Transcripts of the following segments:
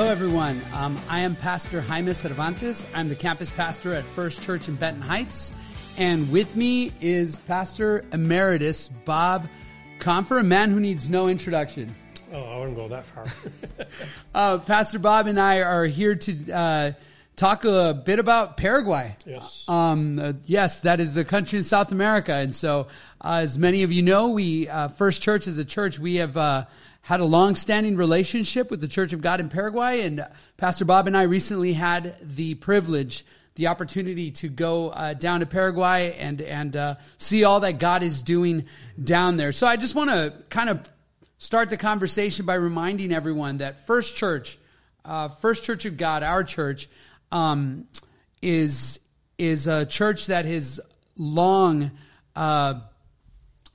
Hello, everyone. Um, I am Pastor Jaime Cervantes. I'm the campus pastor at First Church in Benton Heights. And with me is Pastor Emeritus Bob Confer, a man who needs no introduction. Oh, I wouldn't go that far. uh, Pastor Bob and I are here to uh, talk a bit about Paraguay. Yes. Um, uh, yes, that is the country in South America. And so, uh, as many of you know, we, uh, First Church is a church, we have uh, had a long-standing relationship with the Church of God in Paraguay, and Pastor Bob and I recently had the privilege, the opportunity to go uh, down to Paraguay and and uh, see all that God is doing down there. So I just want to kind of start the conversation by reminding everyone that First Church, uh, First Church of God, our church, um, is is a church that has long uh,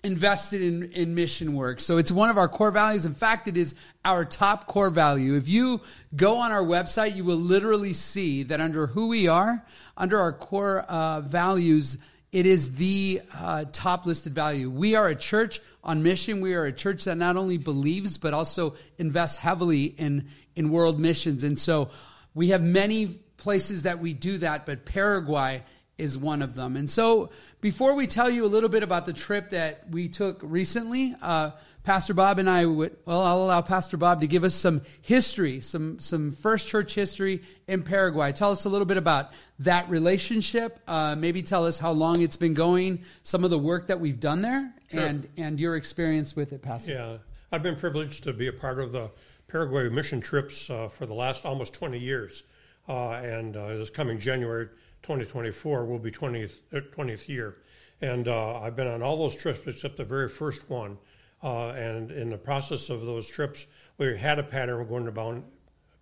invested in, in mission work. So it's one of our core values. In fact, it is our top core value. If you go on our website, you will literally see that under who we are, under our core uh, values, it is the uh, top listed value. We are a church on mission. We are a church that not only believes, but also invests heavily in, in world missions. And so we have many places that we do that, but Paraguay is one of them. And so, before we tell you a little bit about the trip that we took recently, uh, Pastor Bob and I would, well, I'll allow Pastor Bob to give us some history, some, some first church history in Paraguay. Tell us a little bit about that relationship. Uh, maybe tell us how long it's been going, some of the work that we've done there, Sure. and, and your experience with it, Pastor. yeah, I've been privileged to be a part of the Paraguay mission trips uh, for the last almost 20 years. Uh, and uh, this coming January 2024 will be 20th, uh, 20th year. And uh, I've been on all those trips except the very first one. Uh, and in the process of those trips, we had a pattern of going about,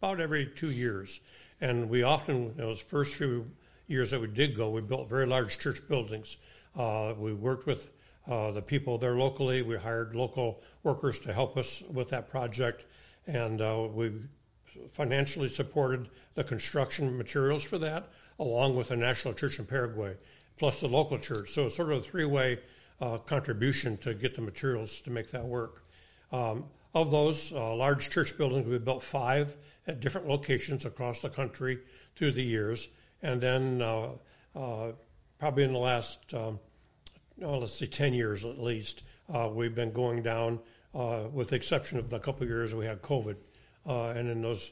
about every two years. And we often, those first few years that we did go, we built very large church buildings. Uh, we worked with uh, the people there locally. We hired local workers to help us with that project, and uh, we financially supported the construction materials for that, along with the National Church in Paraguay, plus the local church. So it's sort of a three-way uh, contribution to get the materials to make that work. Um, of those uh, large church buildings, we built five at different locations across the country through the years, and then uh, uh, probably in the last um, let's say 10 years at least, uh, we've been going down, uh, with the exception of the couple of years we had COVID. Uh, and in those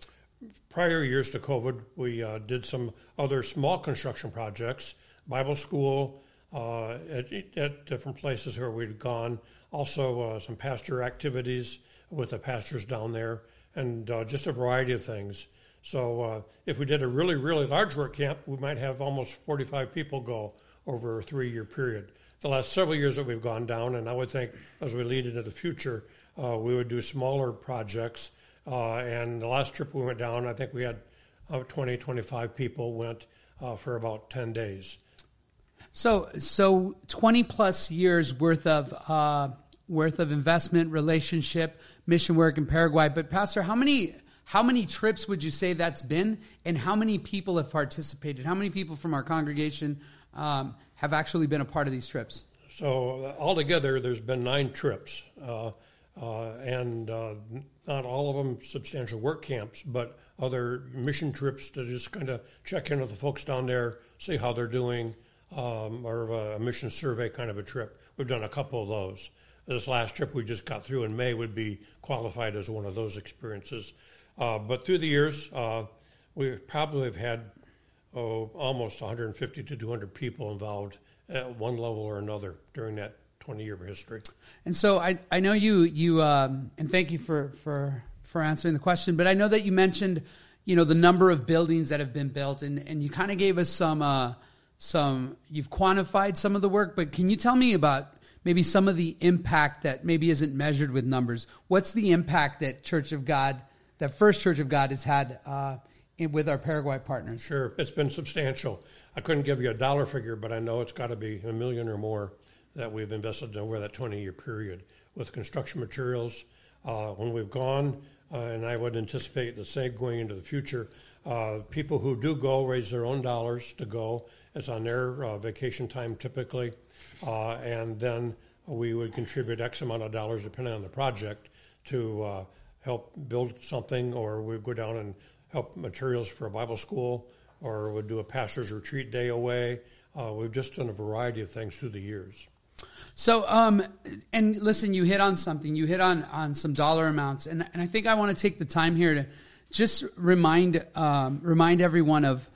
prior years to COVID, we uh, did some other small construction projects, Bible school uh, at, at different places where we'd gone, also some pastor activities with the pastors down there, and just a variety of things. So uh, if we did a really, really large work camp, we might have almost 45 people go over a three-year period. The last several years that we've gone down, and I would think as we lead into the future, uh, we would do smaller projects. Uh, and the last trip we went down, I think we had uh, 20, 25 people went uh, for about 10 days. So, so twenty plus years worth of uh, worth of investment, relationship, mission work in Paraguay. But Pastor, how many how many trips would you say that's been, and how many people have participated? How many people from our congregation um, have actually been a part of these trips? So uh, altogether, there's been nine trips, uh, uh, and uh, not all of them substantial work camps, but other mission trips to just kind of check in with the folks down there, see how they're doing, um, or a mission survey kind of a trip. We've done a couple of those. This last trip we just got through in May would be qualified as one of those experiences. Uh, but through the years, uh, we probably have had oh, almost 150 to 200 people involved at one level or another during that 20 year history. And so I, I know you you um, and thank you for, for for answering the question, but I know that you mentioned you know the number of buildings that have been built, and, and you kind of gave us some uh, some you've quantified some of the work, but can you tell me about maybe some of the impact that maybe isn't measured with numbers? What's the impact that Church of God, that First Church of God, has had uh, in, with our Paraguay partners? Sure, it's been substantial. I couldn't give you a dollar figure, but I know it's got to be a million or more that we've invested over that 20 year period with construction materials. Uh, when we've gone, uh, and I would anticipate the same going into the future, uh, people who do go raise their own dollars to go. It's on their uh, vacation time typically, uh, and then we would contribute X amount of dollars depending on the project to uh, help build something, or we would go down and help materials for a Bible school, or would do a pastor's retreat day away. We've just done a variety of things through the years. So, um, and listen, you hit on something. You hit on on some dollar amounts, and and I think I want to take the time here to just remind um, remind everyone of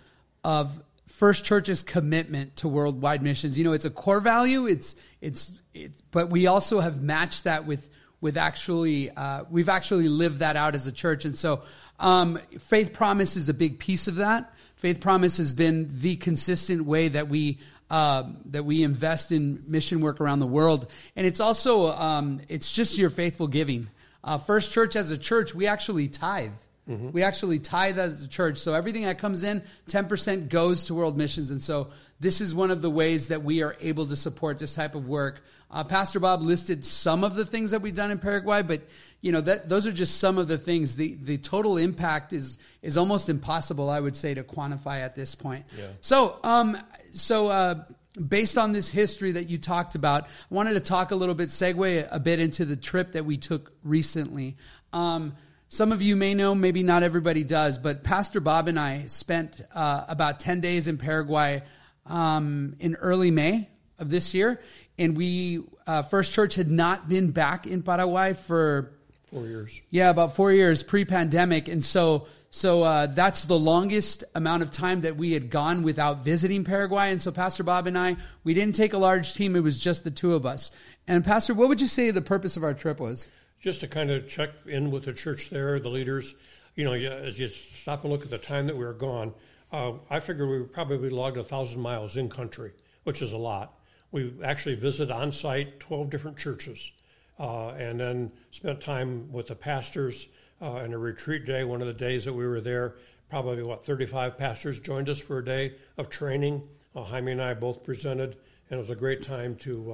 of First Church's commitment to worldwide missions. You know, it's a core value. It's it's it's, but we also have matched that with with actually uh, we've actually lived that out as a church, and so um, faith promise is a big piece of that. Faith Promise has been the consistent way that we uh, that we invest in mission work around the world, and it's also um, it's just your faithful giving. Uh, First Church as a church, we actually tithe. Mm-hmm. We actually tithe as a church, so everything that comes in, ten percent goes to world missions, and so this is one of the ways that we are able to support this type of work. Uh, Pastor Bob listed some of the things that we've done in Paraguay, but you know that those are just some of the things. The the total impact is is almost impossible, I would say, to quantify at this point. Yeah. So um so uh, based on this history that you talked about, I wanted to talk a little bit, segue a bit into the trip that we took recently. Um, some of you may know, maybe not everybody does, but Pastor Bob and I spent uh, about 10 days in Paraguay um, in early May of this year. And we, uh, First Church had not been back in Paraguay for Four years. Yeah, about four years pre-pandemic, and so so uh, that's the longest amount of time that we had gone without visiting Paraguay. And so Pastor Bob and I, we didn't take a large team; it was just the two of us. And Pastor, what would you say the purpose of our trip was? Just to kind of check in with the church there, the leaders. You know, as you stop and look at the time that we were gone, uh, I figured we probably logged a thousand miles in country, which is a lot. We actually visited on site twelve different churches uh, and then spent time with the pastors uh, in a retreat day. One of the days that we were there, probably what 35 pastors joined us for a day of training. Uh, Jaime and I both presented, and it was a great time to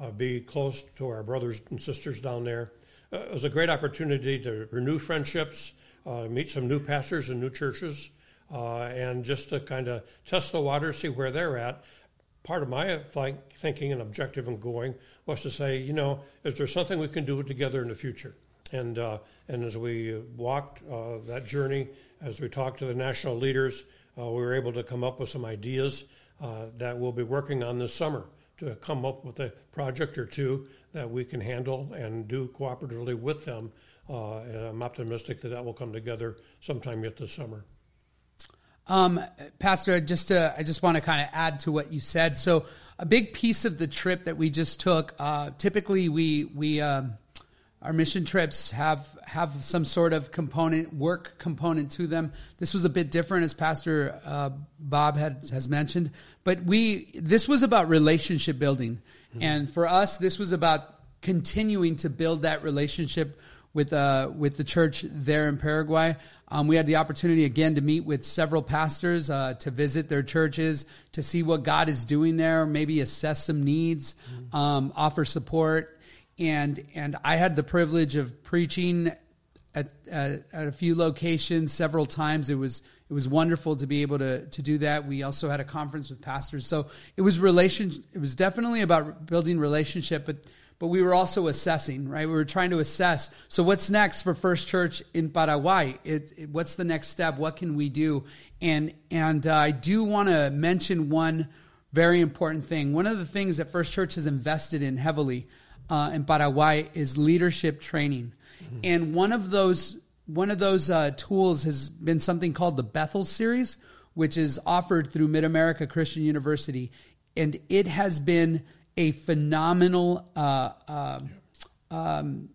uh, uh, be close to our brothers and sisters down there. Uh, it was a great opportunity to renew friendships, meet some new pastors and new churches. and just to kind of test the water, see where they're at part of my thinking and objective in going was to say, you know, is there something we can do together in the future? And uh, and as we walked uh, that journey, as we talked to the national leaders, uh, we were able to come up with some ideas uh, that we'll be working on this summer to come up with a project or two that we can handle and do cooperatively with them. Uh, and I'm optimistic that that will come together sometime yet this summer. Um, Pastor, just to, I just want to kind of add to what you said. So, a big piece of the trip that we just took. Uh, typically, we we um, our mission trips have have some sort of component, work component to them. This was a bit different, as Pastor uh, Bob had, has mentioned. But we this was about relationship building, mm-hmm. and for us, this was about continuing to build that relationship with uh, with the church there in Paraguay. Um, we had the opportunity again to meet with several pastors, uh, to visit their churches, to see what God is doing there, maybe assess some needs, um, offer support. And, and I had the privilege of preaching at, at, at, a few locations several times. It was, it was wonderful to be able to, to do that. We also had a conference with pastors. So it was relation, it was definitely about building relationship, but but we were also assessing, right? We were trying to assess. So, what's next for First Church in Paraguay? It, it, what's the next step? What can we do? And and uh, I do want to mention one very important thing. One of the things that First Church has invested in heavily uh, in Paraguay is leadership training, mm-hmm. and one of those one of those uh, tools has been something called the Bethel series, which is offered through Mid America Christian University, and it has been a phenomenal uh, uh, um,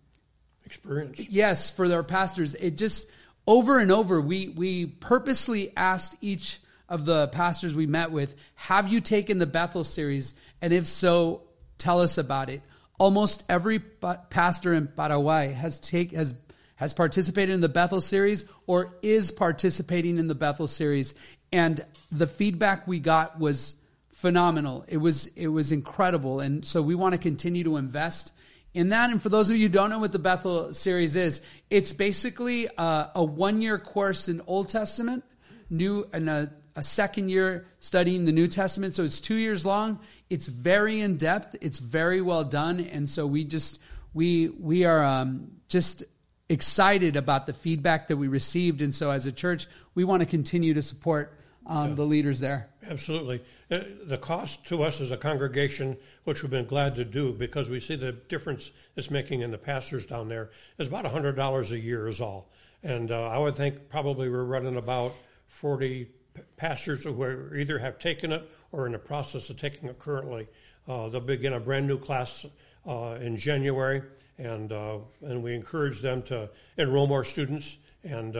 experience. Yes, for their pastors, it just over and over we we purposely asked each of the pastors we met with, "Have you taken the Bethel series? And if so, tell us about it." Almost every pastor in Paraguay has take has has participated in the Bethel series or is participating in the Bethel series, and the feedback we got was phenomenal. It was it was incredible, and so we want to continue to invest in that. And for those of you who don't know what the Bethel series is, it's basically uh, a, a one year course in Old Testament, new and a, a second year studying the New Testament. So it's two years long. It's very in depth. It's very well done, and so we just we we are um, just excited about the feedback that we received. And so, as a church, we want to continue to support um, yeah. the leaders there. Absolutely. Uh, the cost to us as a congregation, which we've been glad to do because we see the difference it's making in the pastors down there, is about $100 a year, is all. And uh, I would think probably we're running about 40 pastors who either have taken it or in the process of taking it currently. Uh, they'll begin a brand new class uh, in January, and uh, and we encourage them to enroll more students. And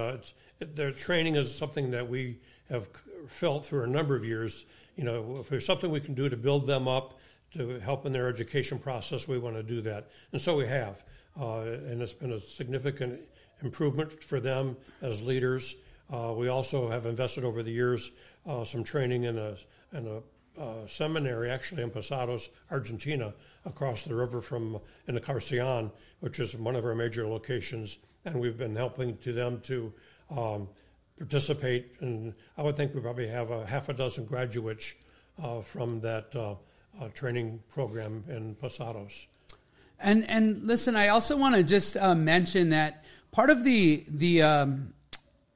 their training is something that we have felt through a number of years. You know, if there's something we can do to build them up, to help in their education process, we want to do that, and so we have. Uh, and it's been a significant improvement for them as leaders. Uh, we also have invested over the years uh, some training in a in a seminary, actually in Posadas, Argentina, across the river from Encarnacion, which is one of our major locations, and we've been helping to them to um, participate. And I would think we probably have a half a dozen graduates uh, from that uh, uh, training program in Posadas. And and listen, I also want to just uh, mention that part of the the um,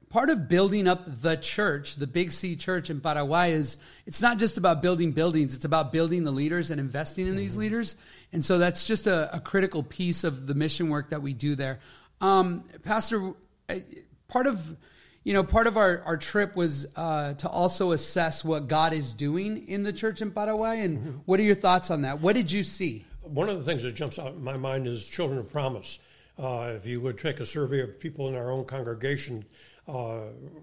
part of building up the church, the Big C Church in Paraguay, is it's not just about building buildings; it's about building the leaders and investing in mm-hmm. these leaders. And so that's just a, a, critical piece of the mission work that we do there. Um, Pastor, part of you know part of our, our trip was uh, to also assess what God is doing in the church in Paraguay. And mm-hmm. what are your thoughts on that? What did you see? One of the things that jumps out in my mind is Children of Promise. Uh, if you would take a survey of people in our own congregation,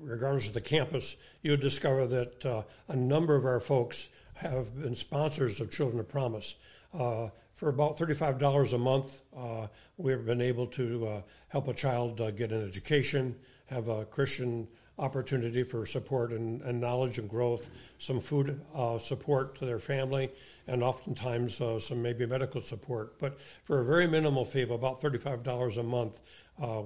regardless of the campus, you would discover that uh, a number of our folks have been sponsors of Children of Promise. Uh, for about $35 a month, uh, we've been able to uh, help a child uh, get an education, have a Christian opportunity for support and, and knowledge and growth, some food support to their family, and oftentimes some maybe medical support. But for a very minimal fee of about $35 a month,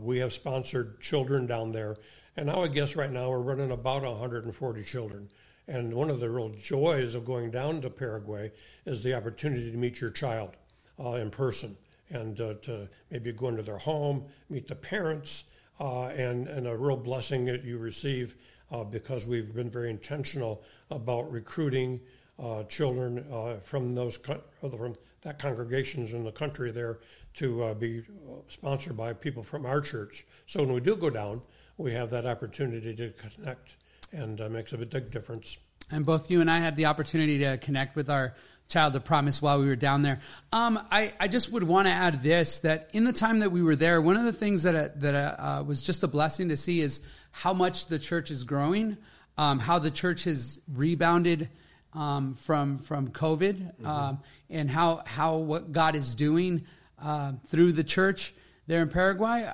we have sponsored children down there and I would guess right now we're running about 140 children. And one of the real joys of going down to Paraguay is the opportunity to meet your child uh, in person and uh, to maybe go into their home, meet the parents, uh, and, and a real blessing that you receive uh, because we've been very intentional about recruiting uh, children uh, from those from that congregations in the country there to be sponsored by people from our church. So when we do go down, we have that opportunity to connect and uh, makes a big difference. And both you and I had the opportunity to connect with our child of promise while we were down there. Um, I, I just would want to add this that in the time that we were there, one of the things that, uh, that uh, was just a blessing to see is how much the church is growing, um, how the church has rebounded um, from, from COVID, mm-hmm. Um, and how, how what God is doing uh, through the church there in Paraguay.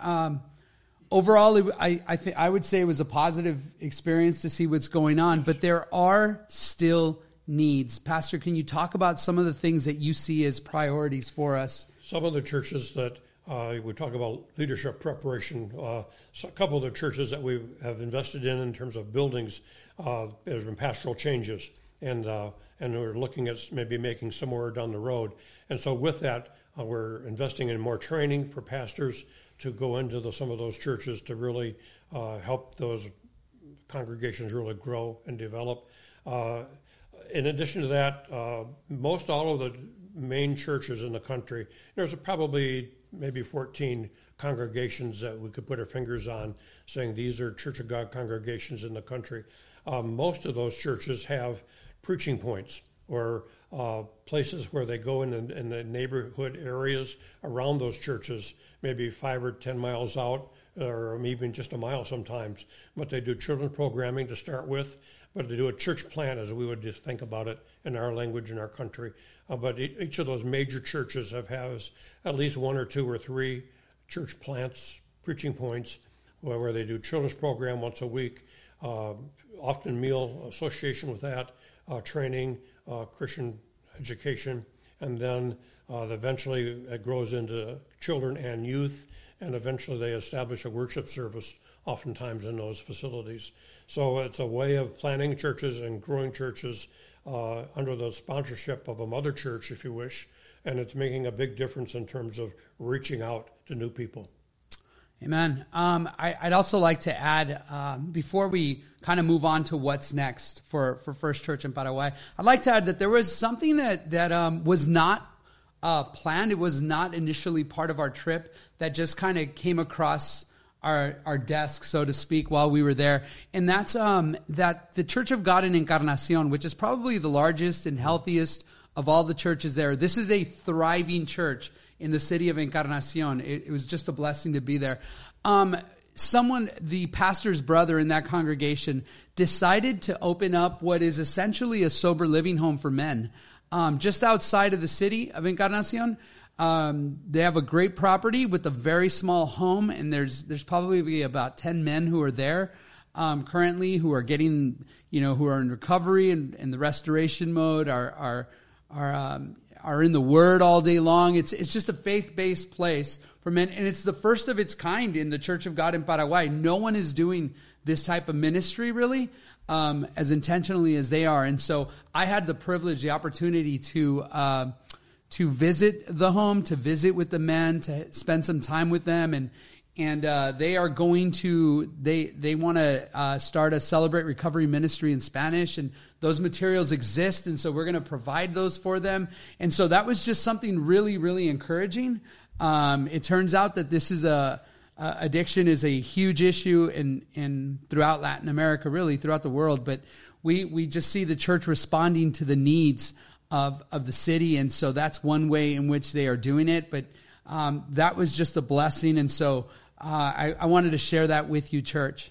Overall, I, I, th- I would say it was a positive experience to see what's going on, but there are still needs. Pastor, can you talk about some of the things that you see as priorities for us? Some of the churches that uh, we talk about leadership preparation. Uh, so a couple of the churches that we have invested in in terms of buildings, uh, there's been pastoral changes, and uh, and we're looking at maybe making somewhere down the road. And so with that, uh, we're investing in more training for pastors to go into the, some of those churches to really uh, help those congregations really grow and develop. Uh, in addition to that, uh, most all of the main churches in the country, there's probably maybe 14 congregations that we could put our fingers on, saying these are Church of God congregations in the country. Um, most of those churches have preaching points or uh, places where they go in, in the neighborhood areas around those churches maybe five or ten miles out, or even just a mile sometimes. But they do children's programming to start with, but they do a church plant as we would just think about it in our language in our country. Uh, but each of those major churches have has at least one or two or three church plants, preaching points, where, where they do children's program once a week. Uh, often meal association with that, uh, training, Christian education, and then uh, eventually, it grows into children and youth, and eventually they establish a worship service, oftentimes in those facilities. So it's a way of planning churches and growing churches uh, under the sponsorship of a mother church, if you wish, and it's making a big difference in terms of reaching out to new people. Amen. Um, I, would also like to add um, before we kind of move on to what's next for, for First Church in Paraguay, I'd like to add that there was something that that um, was not uh, planned. It was not initially part of our trip. That just kind of came across our our desk, so to speak, while we were there, and that's um, that the Church of God in Encarnacion, which is probably the largest and healthiest of all the churches there. This is a thriving church in the city of Encarnacion. It, it was just a blessing to be there. Um, someone, the pastor's brother in that congregation, decided to open up what is essentially a sober living home for men um, just outside of the city of Encarnacion. Um, they have a great property with a very small home, and there's there's probably about ten men who are there um, currently who are getting you know who are in recovery and in the restoration mode are are are um, are in the Word all day long. It's it's just a faith based place for men, and it's the first of its kind in the Church of God in Paraguay. No one is doing this type of ministry really um, as intentionally as they are, and so I had the privilege, the opportunity to. Uh, to visit the home, to visit with the men, to spend some time with them, and and uh, they are going to they they want to uh, start a celebrate recovery ministry in Spanish, and those materials exist, and so we're going to provide those for them. And so that was just something really really encouraging. Um, it turns out that this is a uh, addiction is a huge issue in in throughout Latin America, really throughout the world. But we we just see the church responding to the needs of of the city, and so that's one way in which they are doing it. But um, that was just a blessing, and so uh, I, I, wanted to share that with you, church.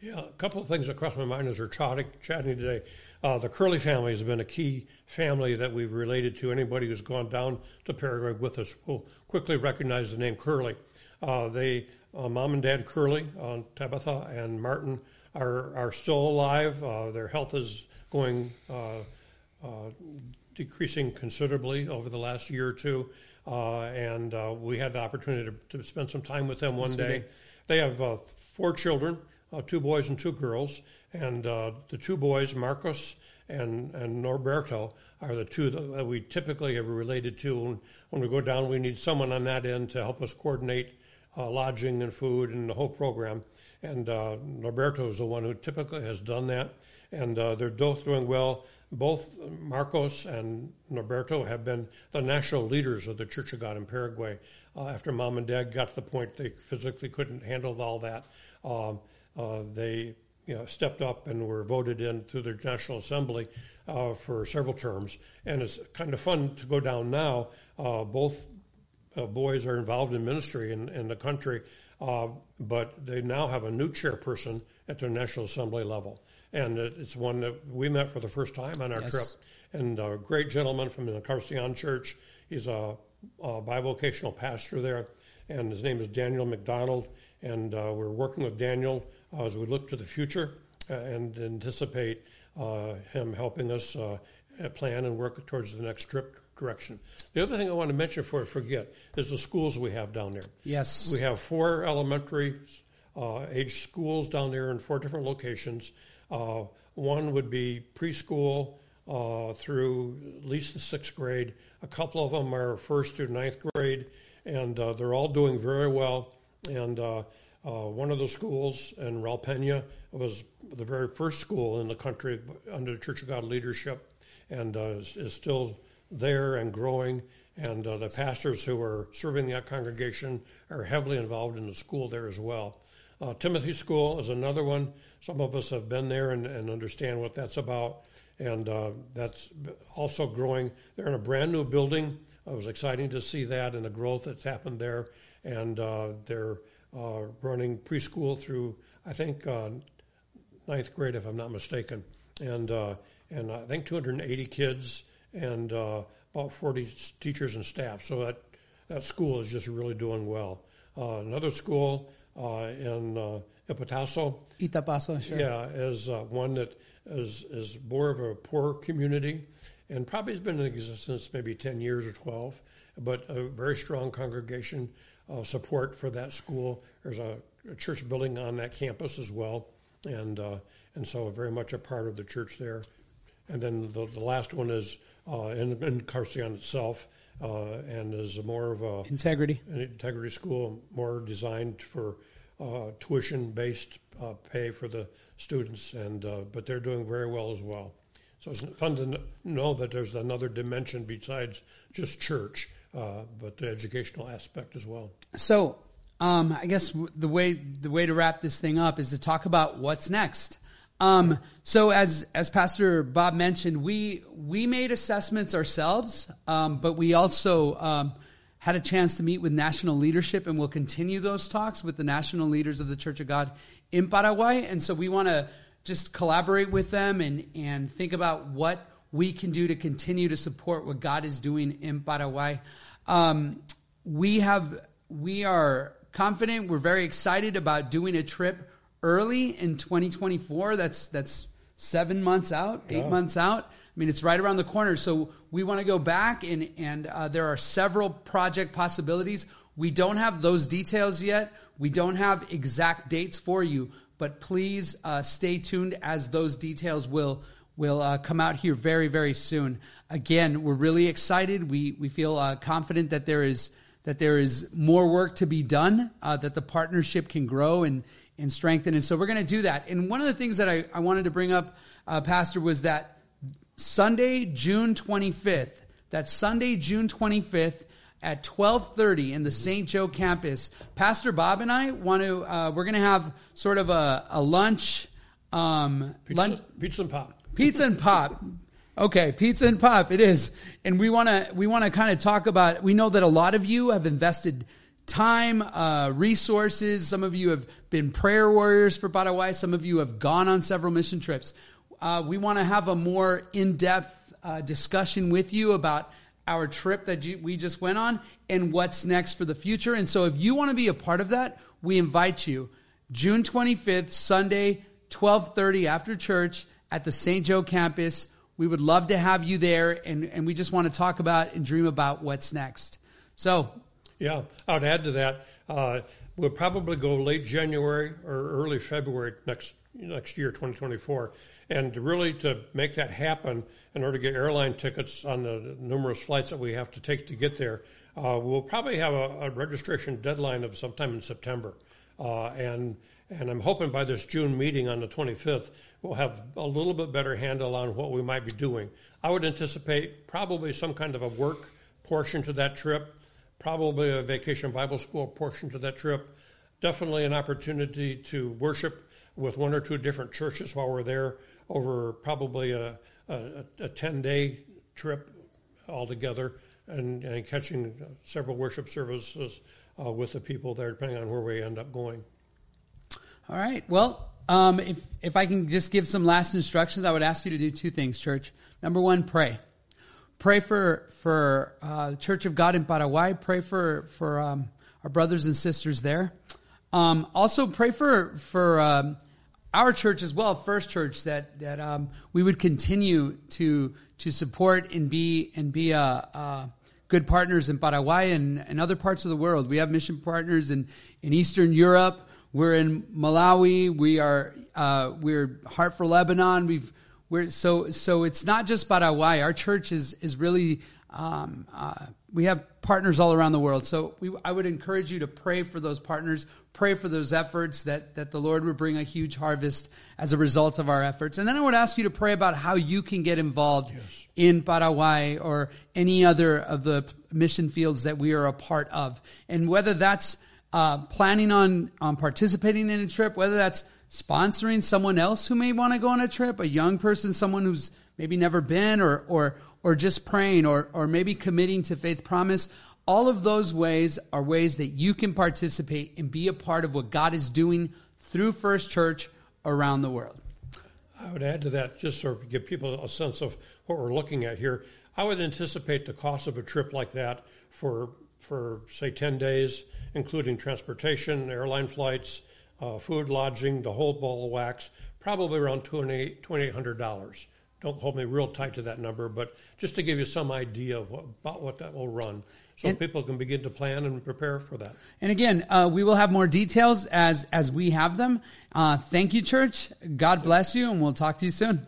Yeah, a couple of things that crossed my mind as we're chatting, chatting today. Uh, the Curley family has been a key family that we've related to. Anybody who's gone down to Paraguay with us will quickly recognize the name Curley. Uh, they, uh, mom and dad Curley, uh, Tabitha and Martin, are are still alive. Uh, their health is going decreasing considerably over the last year or two. Uh, and uh, we had the opportunity to, to, spend some time with them one yes, day. They have uh, four children, two boys and two girls, and the two boys, Marcos and, and Norberto, are the two that we typically have related to. When, when we go down, we need someone on that end to help us coordinate uh, lodging and food and the whole program. And uh, Norberto is the one who typically has done that. And uh, they're both doing well both Marcos and Norberto have been the national leaders of the Church of God in Paraguay. Uh, after mom and dad got to the point they physically couldn't handle all that, um, uh, they you know, stepped up and were voted in to the National Assembly uh, for several terms. And it's kind of fun to go down now. Uh, both boys are involved in ministry in, in the country, uh, but they now have a new chairperson at their National Assembly level and it's one that we met for the first time on our yes. trip. And a great gentleman from the Encarnacion Church. He's a, a bivocational pastor there, and his name is Daniel McDonald. And uh, we're working with Daniel uh, as we look to the future uh, and anticipate uh, him helping us uh, plan and work towards the next trip direction. The other thing I want to mention before I forget is the schools we have down there. Yes. We have four elementary uh, age schools down there in four different locations. Uh, one would be preschool uh, through at least the sixth grade. A couple of them are first through ninth grade, and uh, they're all doing very well. And uh, uh, one of the schools in Ralpena was the very first school in the country under the Church of God leadership, and uh, is, is, still there and growing. And the pastors who are serving that congregation are heavily involved in the school there as well. Timothy School is another one some of us have been there and, and understand what that's about, and uh, that's also growing. They're in a brand new building. It was exciting to see that and the growth that's happened there, and uh, they're uh, running preschool through I think uh, ninth grade, if I'm not mistaken, and uh, and I think 280 kids and uh, about 40 teachers and staff. So that that school is just really doing well. another school in Ipataso. Itapaso, sure. Yeah, as uh, one that is, is more of a poor community and probably has been in existence maybe 10 years or 12, but a very strong congregation uh, support for that school. There's a, a, church building on that campus as well, and, uh, and so very much a part of the church there. And then the, the last one is uh, in, Encarnacion itself. Uh, and is more of a integrity an integrity school, more designed for uh, tuition-based uh, pay for the students, and uh, but they're doing very well as well. So it's fun to know that there's another dimension besides just church, uh, but the educational aspect as well. So, um, I guess the way the way to wrap this thing up is to talk about what's next. Um, so, as as Pastor Bob mentioned, we we made assessments ourselves, um, but we also um, had a chance to meet with national leadership, and we'll continue those talks with the national leaders of the Church of God in Paraguay. And so, we want to just collaborate with them and, and think about what we can do to continue to support what God is doing in Paraguay. Um, we have we are confident. We're very excited about doing a trip early in 2024. That's that's seven months out, eight yeah. months out. I mean, it's right around the corner. So we want to go back, and and uh, there are several project possibilities. We don't have those details yet. We don't have exact dates for you, but please uh, stay tuned as those details will will uh, come out here very very soon. Again, we're really excited. We we feel uh, confident that there is that there is more work to be done, uh, that the partnership can grow and and strengthen. And so we're going to do that. And one of the things that I, I wanted to bring up, uh, Pastor, was that Sunday, June 25th. That Sunday, June 25th at 12:30 in the St. Joe campus. Pastor Bob and I want to. Uh, we're going to have sort of a, a lunch. Um, pizza, lunch, pizza and pop. Pizza and pop. Okay, pizza and pop. It is, and we want to we want to kind of talk about. We know that a lot of you have invested time, uh, resources. Some of you have been prayer warriors for Paraguay. Some of you have gone on several mission trips. Uh, we want to have a more in depth uh, discussion with you about our trip that you, we just went on and what's next for the future. And so, if you want to be a part of that, we invite you June 25th, Sunday, 12:30 after church at the St. Joe campus. We would love to have you there, and, and we just want to talk about and dream about what's next. So, yeah, I would add to that. Uh, we'll probably go late January or early February next next year, 2024, and really to make that happen, in order to get airline tickets on the numerous flights that we have to take to get there, uh, we'll probably have a, a, registration deadline of sometime in September, uh, and and I'm hoping by this June meeting on the 25th, we'll have a little bit better handle on what we might be doing. I would anticipate probably some kind of a work portion to that trip probably a vacation Bible school portion to that trip. Definitely an opportunity to worship with one or two different churches while we're there over probably a, a, a 10 day trip altogether and, and catching several worship services uh, with the people there, depending on where we end up going. All right. Well, um, if, if I can just give some last instructions, I would ask you to do two things, church. Number one, pray. Pray for for uh, the Church of God in Paraguay. Pray for for um, our brothers and sisters there. Um, also, pray for for um, our church as well, First Church, that that um, we would continue to to support and be and be a, a good partners in Paraguay and, and other parts of the world. We have mission partners in in Eastern Europe. We're in Malawi. We are uh, we're Heart for Lebanon. We've we're, so so it's not just Paraguay. Our church is is really um, uh, we have partners all around the world. So we, I would encourage you to pray for those partners, pray for those efforts that that the Lord would bring a huge harvest as a result of our efforts. And then I would ask you to pray about how you can get involved yes. in Paraguay or any other of the mission fields that we are a part of, and whether that's uh, planning on on participating in a trip, whether that's sponsoring someone else who may want to go on a trip, a young person, someone who's maybe never been, or or or just praying, or or maybe committing to Faith Promise. All of those ways are ways that you can participate and be a part of what God is doing through First Church around the world. I would add to that, just to give people a sense of what we're looking at here. I would anticipate the cost of a trip like that for for say ten days, including transportation, airline flights, uh, food, lodging, the whole ball of wax, probably around $2,800. Don't hold me real tight to that number, but just to give you some idea of what, about what that will run so and, people can begin to plan and prepare for that. And again, uh, we will have more details as as we have them. Uh, thank you, church. God bless you, and we'll talk to you soon.